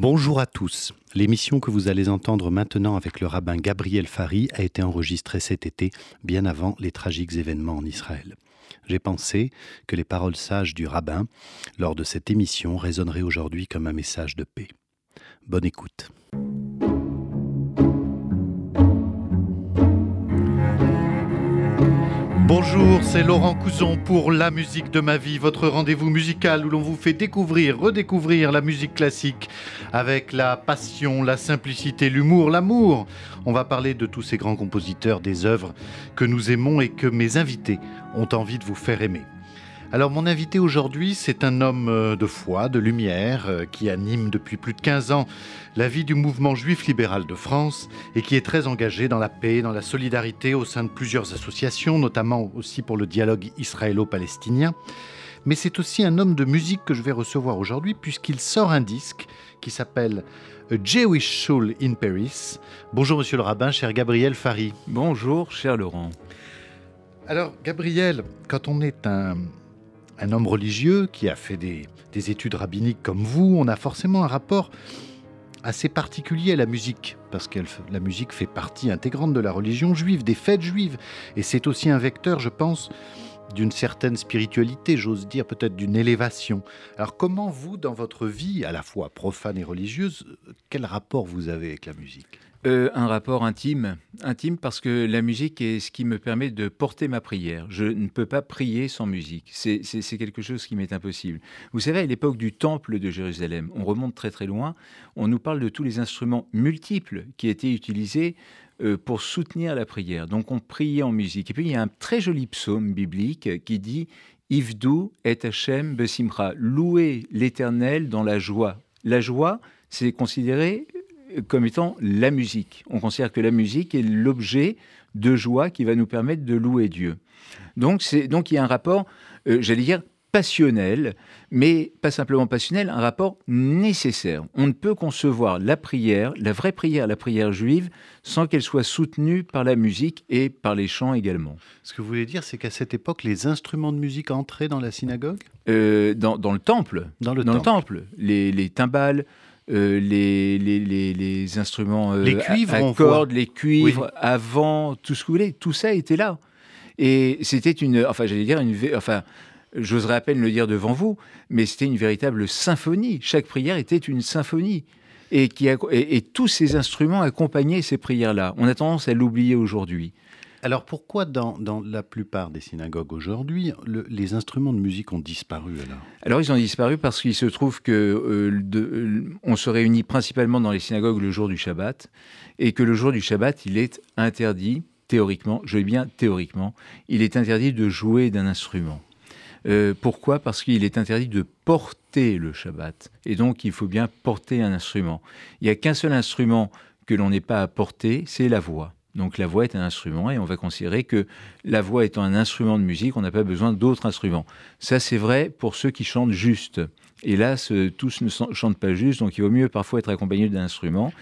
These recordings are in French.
Bonjour à tous. L'émission que vous allez entendre maintenant avec le rabbin Gabriel Fari a été enregistrée cet été, bien avant les tragiques événements en Israël. J'ai pensé que les paroles sages du rabbin, lors de cette émission, résonneraient aujourd'hui comme un message de paix. Bonne écoute. Bonjour, c'est Laurent Couson pour La musique de ma vie, votre rendez-vous musical où l'on vous fait découvrir, redécouvrir la musique classique avec la passion, la simplicité, l'humour, l'amour. On va parler de tous ces grands compositeurs, des œuvres que nous aimons et que mes invités ont envie de vous faire aimer. Alors mon invité aujourd'hui, c'est un homme euh, de foi, de lumière, euh, qui anime depuis plus de 15 ans la vie du mouvement juif libéral de France et qui est très engagé dans la paix, dans la solidarité au sein de plusieurs associations, notamment aussi pour le dialogue israélo-palestinien. Mais c'est aussi un homme de musique que je vais recevoir aujourd'hui puisqu'il sort un disque qui s'appelle A Jewish Shul in Paris. Bonjour monsieur le rabbin, cher Gabriel Fari. Bonjour cher Laurent. Alors Gabriel, quand on est un, un homme religieux qui a fait des, études rabbiniques comme vous, on a forcément un rapport assez particulier à la musique, parce que la musique fait partie intégrante de la religion juive, des fêtes juives, et c'est aussi un vecteur, je pense, d'une certaine spiritualité, j'ose dire peut-être d'une élévation. Alors comment vous, dans votre vie, à la fois profane et religieuse, quel rapport vous avez avec la musique? Euh, un rapport intime, intime parce que la musique est ce qui me permet de porter ma prière. Je ne peux pas prier sans musique. C'est quelque chose qui m'est impossible. Vous savez, à l'époque du temple de Jérusalem, on remonte très très loin, on nous parle de tous les instruments multiples qui étaient utilisés euh, pour soutenir la prière. Donc on priait en musique. Et puis il y a un très joli psaume biblique qui dit Ivdu et Hashem besimcha, louer l'Éternel dans la joie. La joie, c'est considéré comme étant la musique. On considère que la musique est l'objet de joie qui va nous permettre de louer Dieu. Donc, donc il y a un rapport, euh, j'allais dire, passionnel, mais pas simplement passionnel, un rapport nécessaire. On ne peut concevoir la prière, la vraie prière, la prière juive, sans qu'elle soit soutenue par la musique et par les chants également. Ce que vous voulez dire, c'est qu'à cette époque, les instruments de musique entraient dans la synagogue? Euh, dans, le temple. Dans le temple. Les, les timbales, euh, les, les, instruments euh, les cuivres, à, cordes, les cuivres, avant, tout ce que vous voulez, tout ça était là. Et c'était une, enfin j'allais dire une, enfin j'oserais à peine le dire devant vous, mais c'était une véritable symphonie. Chaque prière était une symphonie. Et, qui et tous ces instruments accompagnaient ces prières-là. On a tendance à l'oublier aujourd'hui. Alors pourquoi dans, la plupart des synagogues aujourd'hui, les instruments de musique ont disparu alors? Alors ils ont disparu parce qu'il se trouve que euh, euh, on se réunit principalement dans les synagogues le jour du Shabbat et que le jour du Shabbat, il est interdit théoriquement, je dis bien théoriquement, il est interdit de jouer d'un instrument. Euh, pourquoi? Parce qu'il est interdit de porter le Shabbat. Et donc, il faut bien porter un instrument. Il n'y a qu'un seul instrument que l'on n'est pas à porter, c'est la voix. Donc la voix est un instrument et on va considérer que la voix étant un instrument de musique, on n'a pas besoin d'autres instruments. Ça c'est vrai pour ceux qui chantent juste. Hélas, tous ne chantent pas juste, donc il vaut mieux parfois être accompagné d'un instrument.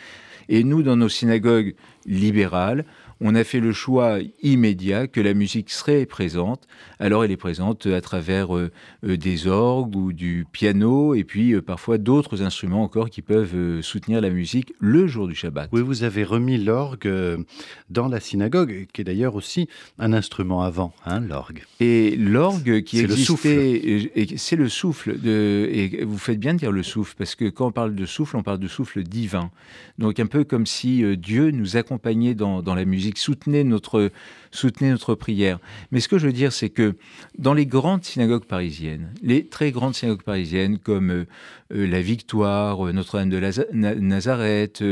Et nous, dans nos synagogues libérales, on a fait le choix immédiat que la musique serait présente. Alors elle est présente à travers euh, euh, des orgues ou du piano et puis euh, parfois d'autres instruments encore qui peuvent soutenir la musique le jour du Shabbat. Oui, vous avez remis l'orgue dans la synagogue, qui est d'ailleurs aussi un instrument avant, hein, l'orgue. Et l'orgue qui existait, c'est le souffle. De, et vous faites bien de dire le souffle, parce que quand on parle de souffle, on parle de souffle divin. Donc un peu comme si Dieu nous accompagnait dans la musique soutenez notre, soutenez notre prière. Mais ce que je veux dire, c'est que dans les grandes synagogues parisiennes, les très grandes synagogues parisiennes comme euh, euh, la Victoire, euh, Notre-Dame de Nazareth,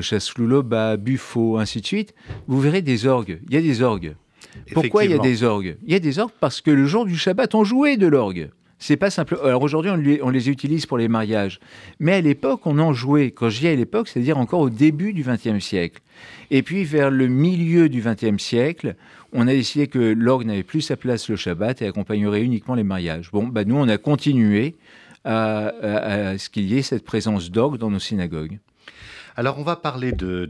Chasselouloba, Buffo, ainsi de suite, vous verrez des orgues. Il y a des orgues. Pourquoi il y a des orgues? Il y a des orgues parce que le jour du Shabbat, on jouait de l'orgue. C'est pas simple. Alors aujourd'hui, on, les utilise pour les mariages. Mais à l'époque, on en jouait. Quand je dis à l'époque, c'est-à-dire encore au début du XXe siècle. Et puis, vers le milieu du XXe siècle, on a décidé que l'orgue n'avait plus sa place le Shabbat et accompagnerait uniquement les mariages. Bon, bah, nous, on a continué à ce qu'il y ait cette présence d'orgue dans nos synagogues. Alors, on va parler de,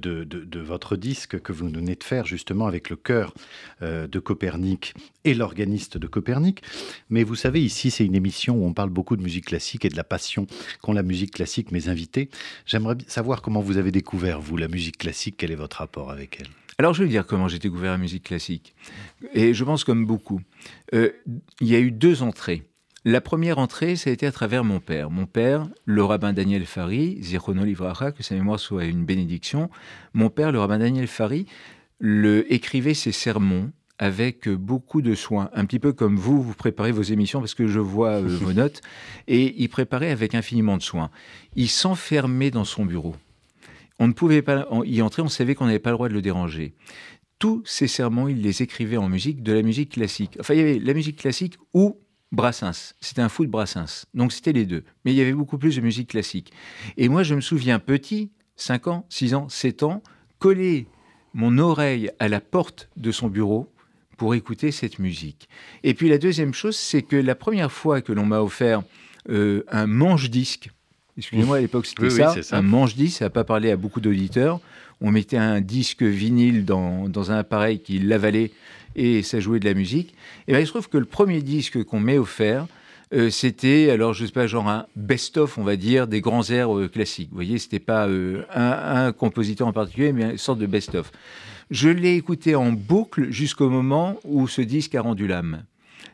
votre disque que vous venez de faire justement avec le chœur euh, de Copernic et l'organiste de Copernic. Mais vous savez, ici, c'est une émission où on parle beaucoup de musique classique et de la passion qu'ont la musique classique, mes invités. J'aimerais savoir comment vous avez découvert, vous, la musique classique, quel est votre rapport avec elle? Alors je vais dire comment j'ai découvert la musique classique. Et je pense comme beaucoup. Euh, il y a eu deux entrées. La première entrée, ça a été à travers mon père. Mon père, le rabbin Daniel Fari, Zichrono Livracha, que sa mémoire soit une bénédiction. Mon père, le rabbin Daniel Fari, le, écrivait ses sermons avec beaucoup de soin, un petit peu comme vous, vous préparez vos émissions parce que je vois euh, vos notes, et il préparait avec infiniment de soin. Il s'enfermait dans son bureau. On ne pouvait pas y entrer, on savait qu'on n'avait pas le droit de le déranger. Tous ces sermons, il les écrivait en musique, de la musique classique. Enfin, il y avait la musique classique ou Brassens. C'était un fou de Brassens. Donc c'était les deux. Mais il y avait beaucoup plus de musique classique. Et moi, je me souviens petit, 5 ans, 6 ans, 7 ans, coller mon oreille à la porte de son bureau pour écouter cette musique. Et puis la deuxième chose, c'est que la première fois que l'on m'a offert euh, un manche-disque, excusez-moi à l'époque c'était ça, un manche-disque, ça n'a pas parlé à beaucoup d'auditeurs, on mettait un disque vinyle dans, dans un appareil qui l'avalait et ça jouait de la musique. Et bien, il se trouve que le premier disque qu'on m'ait offert, euh, c'était, alors je sais pas, genre un best-of, on va dire, des grands airs euh, classiques. Vous voyez, c'était pas euh, un, compositeur en particulier, mais une sorte de best-of. Je l'ai écouté en boucle jusqu'au moment où ce disque a rendu l'âme.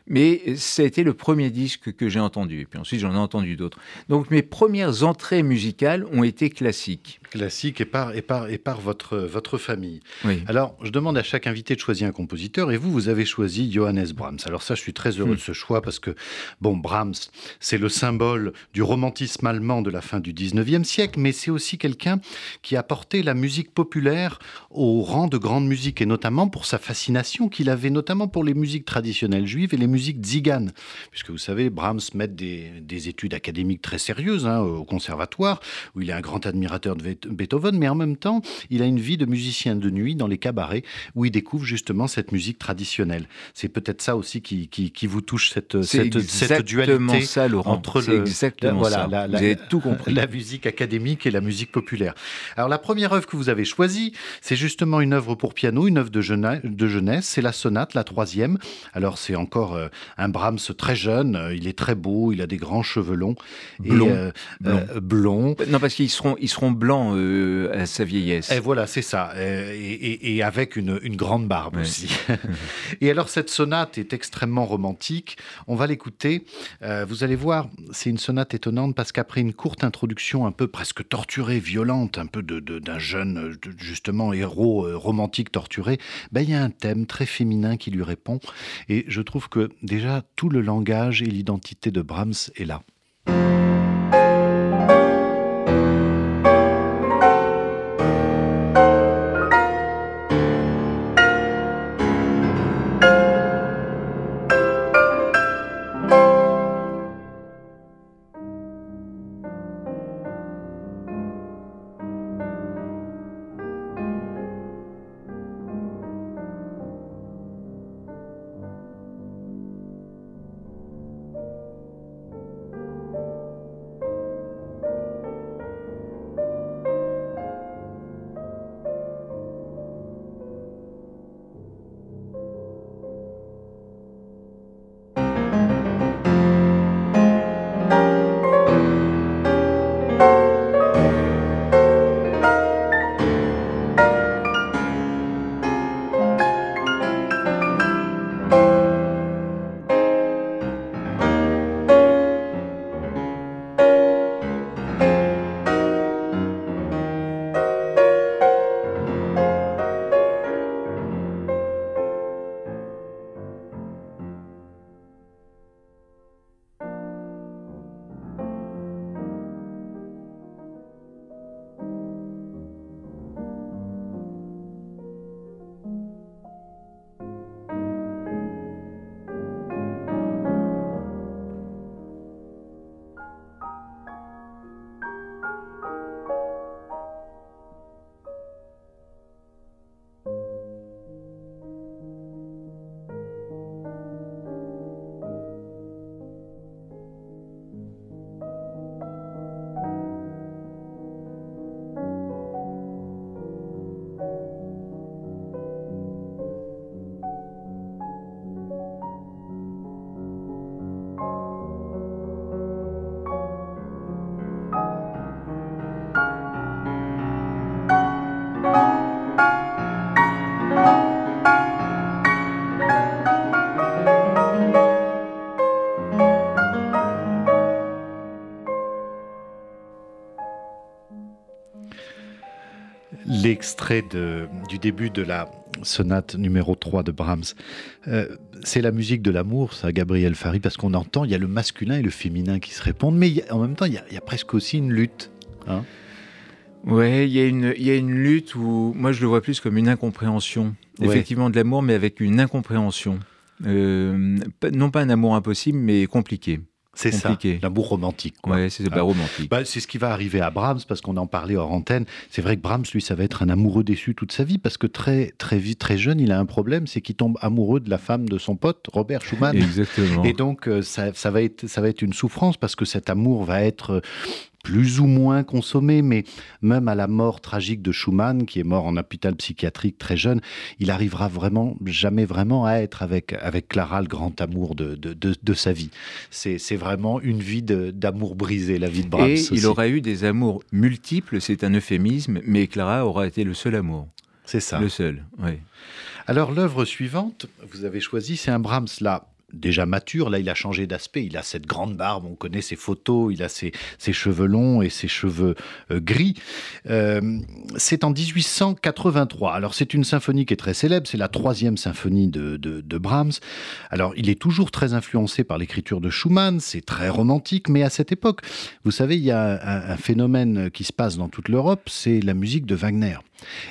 Mais été le premier disque que j'ai entendu. Et puis ensuite, j'en ai entendu d'autres. Donc mes premières entrées musicales ont été classiques classique et par, et par, et par votre, votre famille. Alors, je demande à chaque invité de choisir un compositeur et vous, vous avez choisi Johannes Brahms. Alors ça, je suis très heureux hmm. de ce choix parce que, bon, Brahms, c'est le symbole du romantisme allemand de la fin du 19e siècle, mais c'est aussi quelqu'un qui a porté la musique populaire au rang de grande musique et notamment pour sa fascination qu'il avait notamment pour les musiques traditionnelles juives et les musiques tziganes. Puisque vous savez, Brahms met des, des études académiques très sérieuses hein, au conservatoire où il est un grand admirateur de Beethoven, mais en même temps, il a une vie de musicien de nuit dans les cabarets où il découvre justement cette musique traditionnelle. C'est peut-être ça aussi qui, qui, vous touche, cette, cette, cette dualité ça, Laurent. entre le, exactement voilà, La, vous avez tout compris. la musique académique et la musique populaire. Alors la première œuvre que vous avez choisie, c'est justement une œuvre pour piano, une œuvre de jeunesse, c'est la sonate, la troisième. Alors c'est encore euh, un Brahms très jeune, euh, il est très beau, il a des grands cheveux longs. Blond. Et, euh, blond. Non, parce qu'ils seront, ils seront blancs euh, à sa vieillesse. Et voilà, c'est ça. Euh, et, avec une, grande barbe aussi. et alors, cette sonate est extrêmement romantique. On va l'écouter. Euh, vous allez voir, c'est une sonate étonnante parce qu'après une courte introduction un peu presque torturée, violente, un peu d'un jeune, justement, héros romantique torturé, ben, il y a un thème très féminin qui lui répond. Et je trouve que déjà, tout le langage et l'identité de Brahms est là. L'extrait du début de la sonate numéro 3 de Brahms. Euh, c'est la musique de l'amour, ça, Gabriel Farid, parce qu'on entend, il y a le masculin et le féminin qui se répondent, mais en même temps, il y, a, presque aussi une lutte. Hein ouais, il y, a une, il y a une lutte où moi je le vois plus comme une incompréhension. Effectivement de l'amour, mais avec une incompréhension. Euh, non pas un amour impossible, mais compliqué. C'est ça, l'amour romantique. Ouais, c'est pas ah. romantique. Bah, c'est ce qui va arriver à Brahms, parce qu'on en parlait hors antenne. C'est vrai que Brahms, lui, ça va être un amoureux déçu toute sa vie, parce que très, très vite, très jeune, il a un problème, c'est qu'il tombe amoureux de la femme de son pote, Robert Schumann. Exactement. Et donc, euh, ça, ça, va être, ça va être une souffrance, parce que cet amour va être plus ou moins consommé, mais même à la mort tragique de Schumann, qui est mort en hôpital psychiatrique très jeune, il arrivera vraiment jamais vraiment à être avec, avec Clara le grand amour de, de, de, sa vie. C'est vraiment une vie d'amour brisé, la vie de Brahms. Et il aura eu des amours multiples, c'est un euphémisme, mais Clara aura été le seul amour. C'est ça. Le seul, oui. Alors l'œuvre suivante, vous avez choisi, c'est un Brahms là déjà mature. Là, il a changé d'aspect. Il a cette grande barbe. On connaît ses photos. Il a ses, cheveux longs et ses cheveux euh, gris. Euh, c'est en 1883. Alors, c'est une symphonie qui est très célèbre. C'est la troisième symphonie de, Brahms. Alors, il est toujours très influencé par l'écriture de Schumann. C'est très romantique. Mais à cette époque, vous savez, il y a un phénomène qui se passe dans toute l'Europe. C'est la musique de Wagner.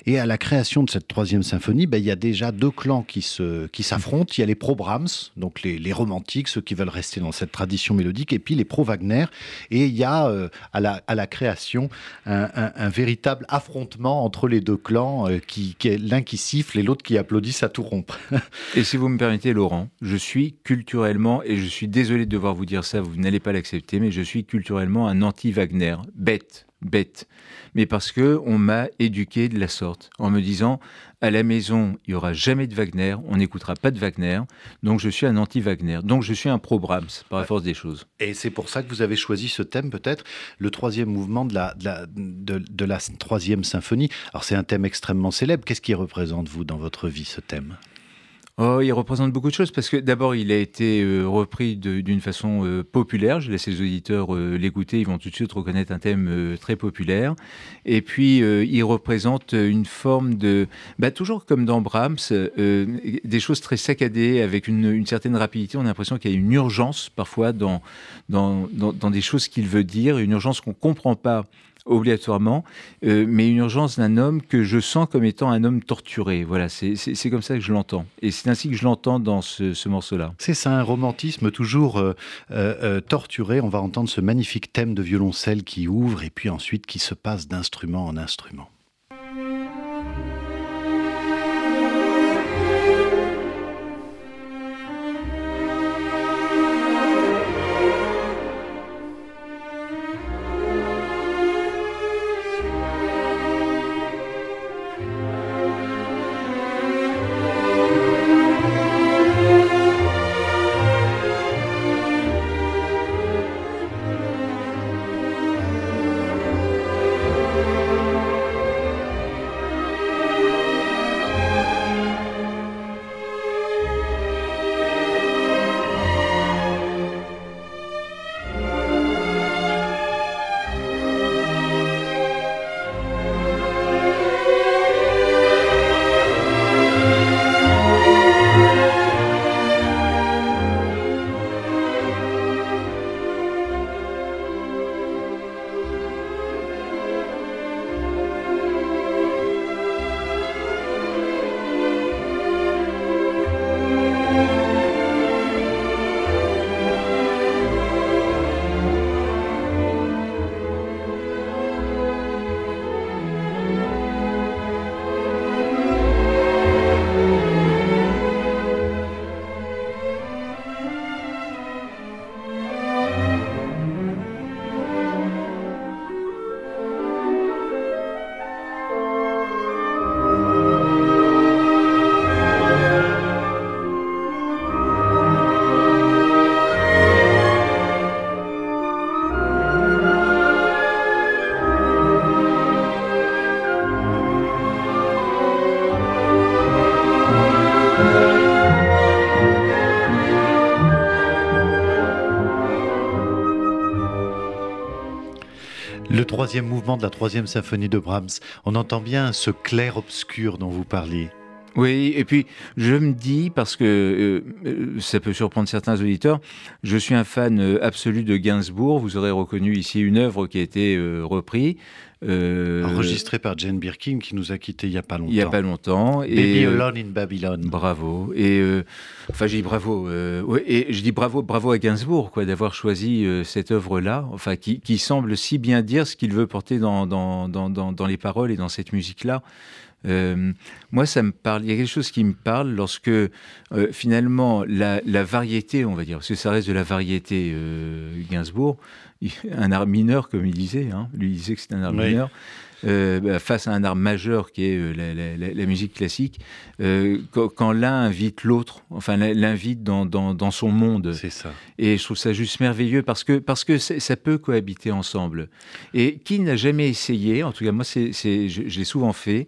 Et à la création de cette troisième symphonie, ben, il y a déjà deux clans qui, s'affrontent. Il y a les pro-Brahms, donc les, romantiques, ceux qui veulent rester dans cette tradition mélodique, et puis les pro-Wagner. Et il y a euh, à, la, à la création un, véritable affrontement entre les deux clans, euh, qui, l'un qui siffle et l'autre qui applaudit à tout rompre. et si vous me permettez, Laurent, je suis culturellement, et je suis désolé de devoir vous dire ça, vous n'allez pas l'accepter, mais je suis culturellement un anti-Wagner, bête bête, mais parce que on m'a éduqué de la sorte, en me disant à la maison il y aura jamais de Wagner, on n'écoutera pas de Wagner, donc je suis un anti-Wagner, donc je suis un pro-Brahms par la force des choses. Et c'est pour ça que vous avez choisi ce thème peut-être, le troisième mouvement de la, de la troisième symphonie. Alors c'est un thème extrêmement célèbre. Qu'est-ce qui représente vous dans votre vie ce thème? Oh, il représente beaucoup de choses parce que d'abord, il a été euh, repris d'une façon euh, populaire. Je laisse les auditeurs euh, l'écouter, ils vont tout de suite reconnaître un thème très populaire. Et puis, il représente une forme de, bah, toujours comme dans Brahms, des choses très saccadées avec une, certaine rapidité. On a l'impression qu'il y a une urgence parfois dans, dans, dans, dans des choses qu'il veut dire, une urgence qu'on comprend pas obligatoirement, euh, mais une urgence d'un homme que je sens comme étant un homme torturé. Voilà, c'est comme ça que je l'entends. Et c'est ainsi que je l'entends dans ce, morceau-là. C'est ça, un romantisme toujours euh, euh, torturé. On va entendre ce magnifique thème de violoncelle qui ouvre et puis ensuite qui se passe d'instrument en instrument. Troisième mouvement de la troisième symphonie de Brahms. On entend bien ce clair-obscur dont vous parliez. Oui, et puis je me dis, parce que euh, euh, ça peut surprendre certains auditeurs, je suis un fan euh, absolu de Gainsbourg. Vous aurez reconnu ici une œuvre qui a été reprise. Enregistrée par Jane Birkin, qui nous a quittés il n'y a pas longtemps. Il n'y a pas longtemps. Baby et, Alone in Babylon. Bravo. Et enfin, je dis bravo. et je dis bravo, bravo à Gainsbourg, quoi, d'avoir choisi cette œuvre-là, enfin, qui, qui, semble si bien dire ce qu'il veut porter dans, dans, dans, dans, les paroles et dans cette musique-là. Euh, moi, ça me parle. Il y a quelque chose qui me parle lorsque euh, finalement la, variété, on va dire, parce que ça reste de la variété euh, Gainsbourg, un art mineur comme il disait. Hein, lui il disait que c'était un art mineur. Euh, bah, face à un art majeur qui est euh, la, musique classique, euh, quand, l'un invite l'autre, enfin l'invite dans, dans, son monde. C'est ça. Et je trouve ça juste merveilleux parce que, parce que ça peut cohabiter ensemble. Et qui n'a jamais essayé, en tout cas moi c'est, je, je l'ai souvent fait,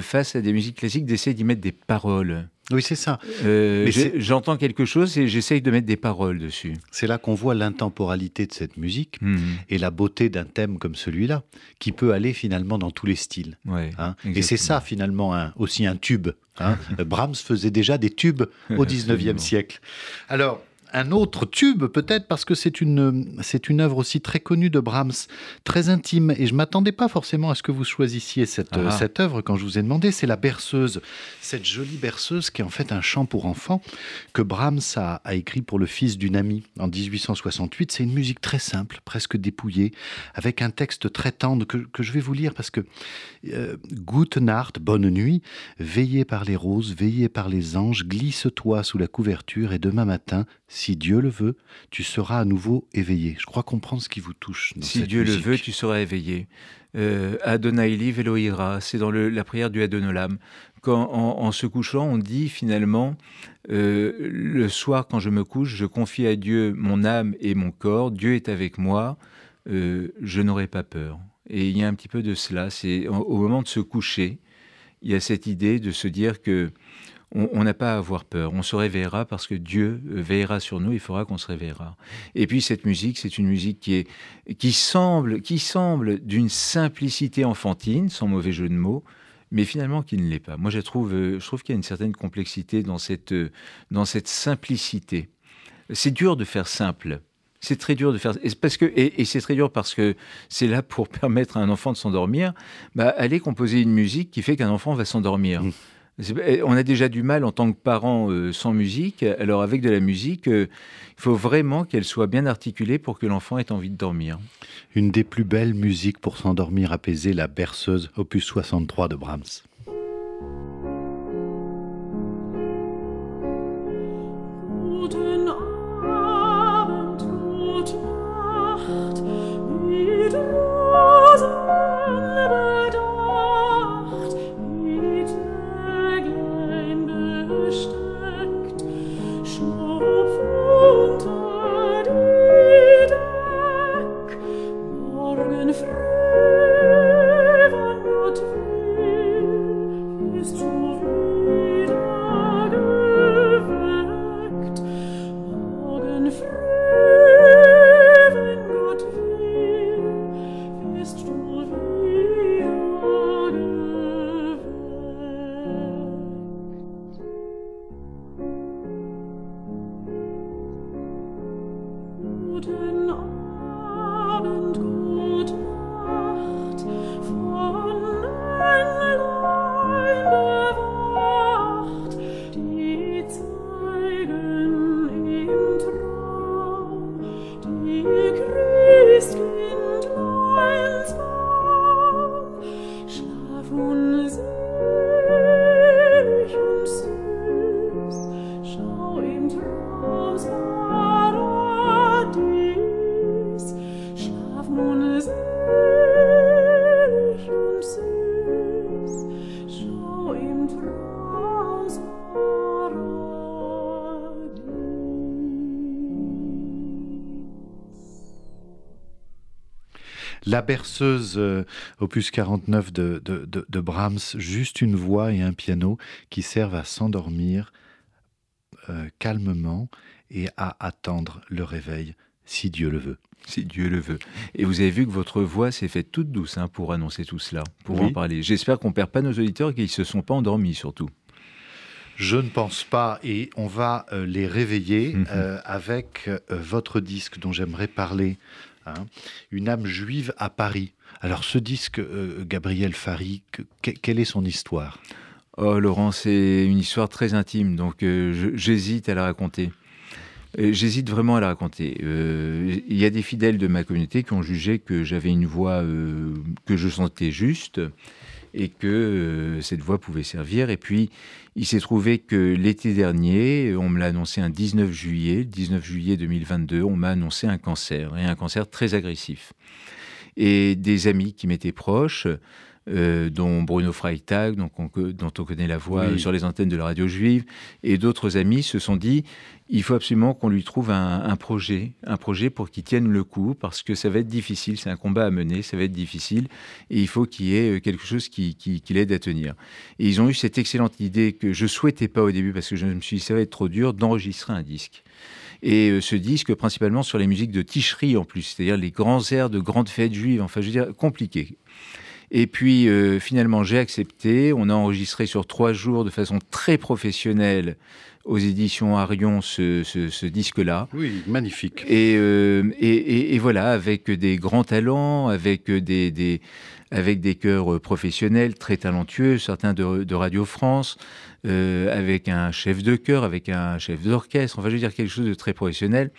face à des musiques classiques, d'essayer d'y mettre des paroles oui, c'est ça. Euh, j'entends quelque chose et j'essaye de mettre des paroles dessus. C'est là qu'on voit l'intemporalité de cette musique mhm. et la beauté d'un thème comme celui-là, qui peut aller finalement dans tous les styles. Hein. et c'est ça finalement aussi un tube. Hein. Brahms faisait déjà des tubes au 19e siècle. Alors, un autre tube, peut-être parce que c'est une, c'est une œuvre aussi très connue de Brahms, très intime. Et je m'attendais pas forcément à ce que vous choisissiez cette, ah. cette œuvre quand je vous ai demandé. C'est la berceuse, cette jolie berceuse qui est en fait un chant pour enfants que Brahms a, écrit pour le fils d'une amie en 1868. C'est une musique très simple, presque dépouillée, avec un texte très tendre que, je vais vous lire parce que euh, Gute Nacht, bonne nuit, veillez par les roses, veillez par les anges, glisse-toi sous la couverture et demain matin, si Dieu le veut, tu seras à nouveau éveillé. Je crois comprendre ce qui vous touche. si Dieu le veut, tu seras éveillé. Euh, Adonai Veloira, c'est dans la prière du Adonolam. Quand, en, se couchant, on dit finalement, euh, le soir quand je me couche, je confie à Dieu mon âme et mon corps, Dieu est avec moi, euh, je n'aurai pas peur. Et il y a un petit peu de cela, c'est au moment de se coucher, il y a cette idée de se dire que on n'a pas à avoir peur. On se réveillera parce que Dieu veillera sur nous. Il faudra qu'on se réveillera. Et puis cette musique, c'est une musique qui est qui semble qui semble d'une simplicité enfantine, sans mauvais jeu de mots, mais finalement qui ne l'est pas. Moi, je trouve euh, je trouve qu'il y a une certaine complexité dans cette euh, dans cette simplicité. C'est dur de faire simple. C'est très dur de faire parce que et, c'est très dur parce que c'est là pour permettre à un enfant de s'endormir. Bah, aller composer une musique qui fait qu'un enfant va s'endormir. Mmh. Eh, on a déjà du mal en tant que parent euh, sans musique. Alors avec de la musique, euh, il faut vraiment qu'elle soit bien articulée pour que l'enfant ait envie de dormir. Une des plus belles musiques pour s'endormir apaisée, la berceuse, opus 63 de Brahms. La berceuse, euh, opus 49 de, de, Brahms, juste une voix et un piano qui servent à s'endormir euh, calmement et à attendre le réveil si Dieu le veut. Si Dieu le veut. Et vous avez vu que votre voix s'est faite toute douce hein, pour annoncer tout cela, pour en parler. J'espère qu'on perd pas nos auditeurs et qu'ils ne se sont pas endormis surtout. Je ne pense pas, et on va euh, les réveiller mhm. euh, avec euh, votre disque dont j'aimerais parler, hein. Une âme juive à Paris. Alors ce disque, Gabriel Fari, quelle est son histoire? Oh Laurent, c'est une histoire très intime, donc j'hésite à la raconter. J'hésite vraiment à la raconter. Il y a des fidèles de ma communauté qui ont jugé que j'avais une voix que je sentais juste et que cette voix pouvait servir. Et puis, il s'est trouvé que l'été dernier, on me l'a annoncé un 19 juillet, 19 juillet 2022, on m'a annoncé un cancer, et un cancer très agressif. Et des amis qui m'étaient proches, euh, dont Bruno Freitag, dont on, dont on connaît la voix sur les antennes de la radio juive, et d'autres amis se sont dit il faut absolument qu'on lui trouve un, projet, un projet pour qu'il tienne le coup, parce que ça va être difficile, c'est un combat à mener, ça va être difficile, et il faut qu'il y ait euh, quelque chose qui, l'aide à tenir. Et ils ont eu cette excellente idée que je souhaitais pas au début, parce que je me suis dit ça va être trop dur, d'enregistrer un disque. Et euh, ce disque, principalement sur les musiques de Ticherie en plus, c'est-à-dire les grands airs de grandes fêtes juives, enfin je veux dire, compliqué. Et puis euh, finalement, j'ai accepté. On a enregistré sur trois jours de façon très professionnelle aux éditions Arion ce, disque-là. Oui, magnifique. Euh, et, et, voilà, avec des grands talents, avec des, des avec des chœurs professionnels très talentueux, certains de, Radio France, euh, avec un chef de chœur, avec un chef d'orchestre, enfin je veux dire quelque chose de très professionnel.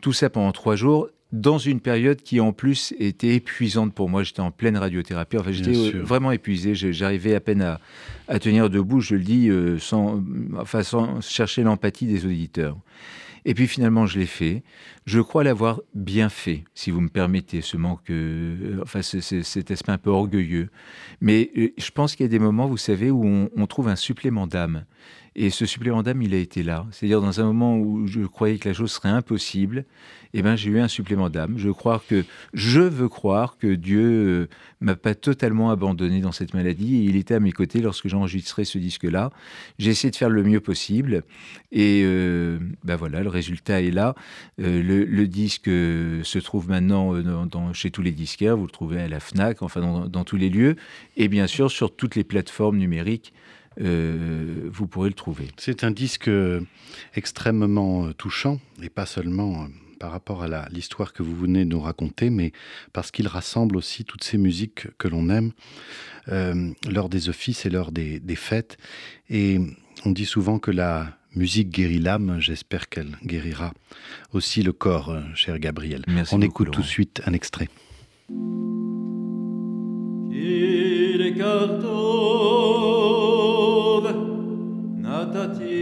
Tout ça pendant trois jours, dans une période qui en plus était épuisante pour moi. J'étais en pleine radiothérapie. Enfin, j'étais vraiment épuisé. J'arrivais à peine à, à, tenir debout, je le dis, euh, sans, enfin, sans chercher l'empathie des auditeurs. Et puis finalement, je l'ai fait. Je crois l'avoir bien fait, si vous me permettez ce manque, euh, enfin cet aspect un peu orgueilleux. Mais euh, je pense qu'il y a des moments, vous savez, où on, on trouve un supplément d'âme. Et ce supplément d'âme, il a été là. C'est-à-dire dans un moment où je croyais que la chose serait impossible, eh ben, j'ai eu un supplément d'âme. Je crois que je veux croire que Dieu euh, m'a pas totalement abandonné dans cette maladie il était à mes côtés lorsque j'ai enregistré ce disque-là. J'ai essayé de faire le mieux possible et euh, ben voilà, le résultat est là. Euh, le, disque se trouve maintenant chez tous les disquaires. Vous le trouvez à la Fnac, enfin dans tous les lieux et bien sûr sur toutes les plateformes numériques. Vous pourrez le trouver. C'est un disque extrêmement touchant et pas seulement par rapport à l'histoire que vous venez de nous raconter, mais parce qu'il rassemble aussi toutes ces musiques que l'on aime euh, lors des offices et lors des, fêtes. Et on dit souvent que la musique guérit l'âme, j'espère qu'elle guérira aussi le corps, euh, cher Gabriel. on écoute tout de suite un extrait.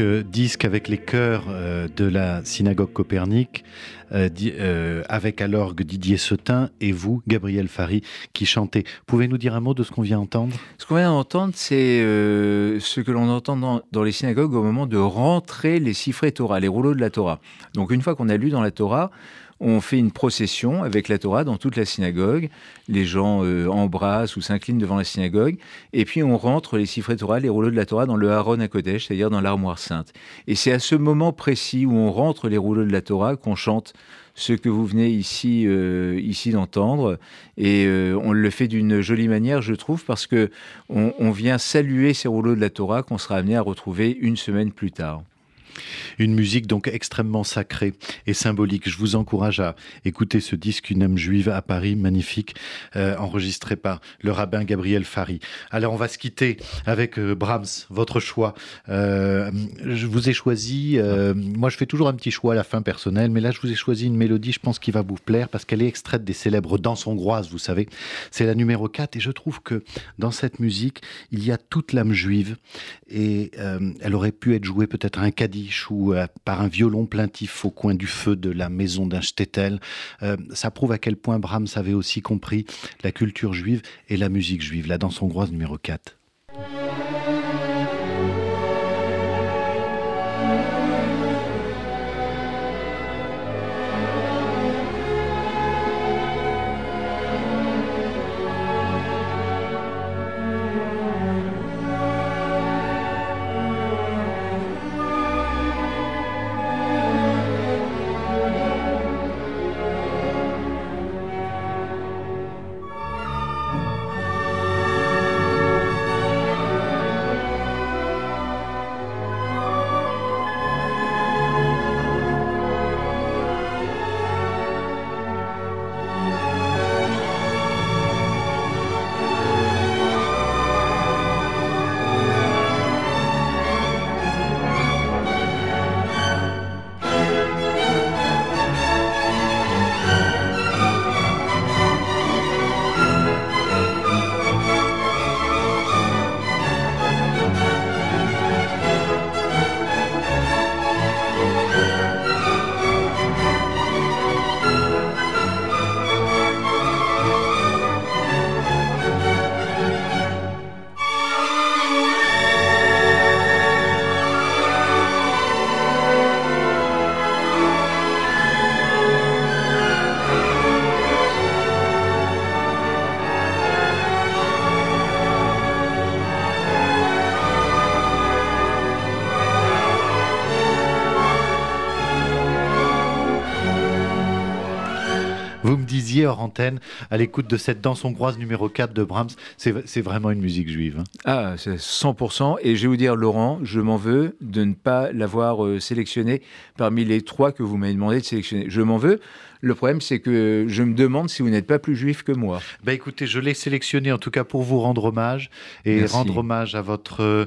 euh, disque avec les chœurs euh, de la synagogue Copernic, avec à l'orgue Didier Setin et vous, Gabriel Fari, qui chantez. Pouvez-nous dire un mot de ce qu'on vient d'entendre Ce qu'on vient d'entendre, c'est ce que l'on entend dans, dans, les synagogues au moment de rentrer les siffrés Torah, les rouleaux de la Torah. Donc une fois qu'on a lu dans la Torah, on fait une procession avec la Torah dans toute la synagogue. Les gens euh, embrassent ou s'inclinent devant la synagogue. Et puis on rentre les siffrés Torah, les rouleaux de la Torah dans le Haron à Kodesh, c'est-à-dire dans l'armoire sainte. Et c'est à ce moment précis où on rentre les rouleaux de la Torah qu'on chante ce que vous venez ici, euh, ici d'entendre. Et euh, on le fait d'une jolie manière, je trouve, parce que on vient saluer ces rouleaux de la Torah qu'on sera amené à retrouver une semaine plus tard. Une musique donc extrêmement sacrée et symbolique. Je vous encourage à écouter ce disque Une âme juive à Paris, magnifique, euh, enregistré par le rabbin Gabriel Fari. Alors on va se quitter avec euh, Brahms, votre choix. Euh, je vous ai choisi, moi je fais toujours un petit choix à la fin personnel, mais là je vous ai choisi une mélodie, je pense qui va vous plaire parce qu'elle est extraite des célèbres danses hongroises, vous savez. C'est la numéro 4 et je trouve que dans cette musique, il y a toute l'âme juive et elle aurait pu être jouée peut-être un caddie ou euh, par un violon plaintif au coin du feu de la maison d'un shtetl. Euh, ça prouve à quel point Brahms avait aussi compris la culture juive et la musique juive. La danse hongroise numéro 4. Antenne, à l'écoute de cette danse hongroise numéro 4 de Brahms. C'est vraiment une musique juive. Hein. Ah, c'est 100%. Et je vais vous dire, Laurent, je m'en veux de ne pas l'avoir euh, sélectionné parmi les trois que vous m'avez demandé de sélectionner. Je m'en veux le problème, c'est que je me demande si vous n'êtes pas plus juif que moi. Bah écoutez, je l'ai sélectionné en tout cas pour vous rendre hommage et rendre hommage à votre,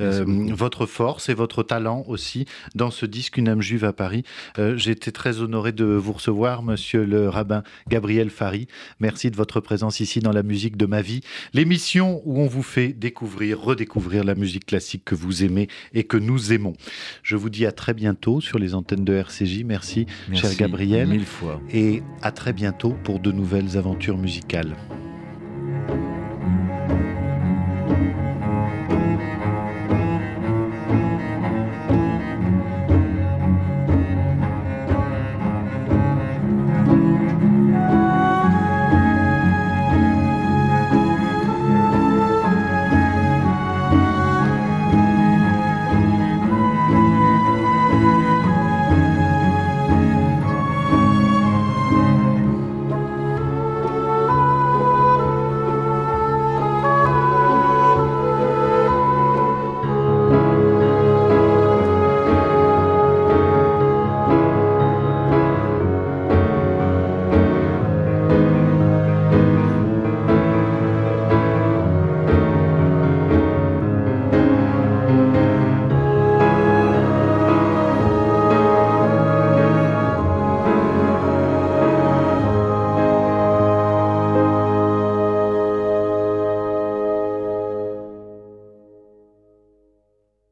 euh, votre force et votre talent aussi dans ce disque Une âme juive à Paris. Euh, J'ai été très honoré de vous recevoir, monsieur le rabbin Gabriel Fari. Merci de votre présence ici dans la musique de ma vie. L'émission où on vous fait découvrir, redécouvrir la musique classique que vous aimez et que nous aimons. Je vous dis à très bientôt sur les antennes de RCJ. Merci, Merci cher Gabriel. Mille fois. Et à très bientôt pour de nouvelles aventures musicales.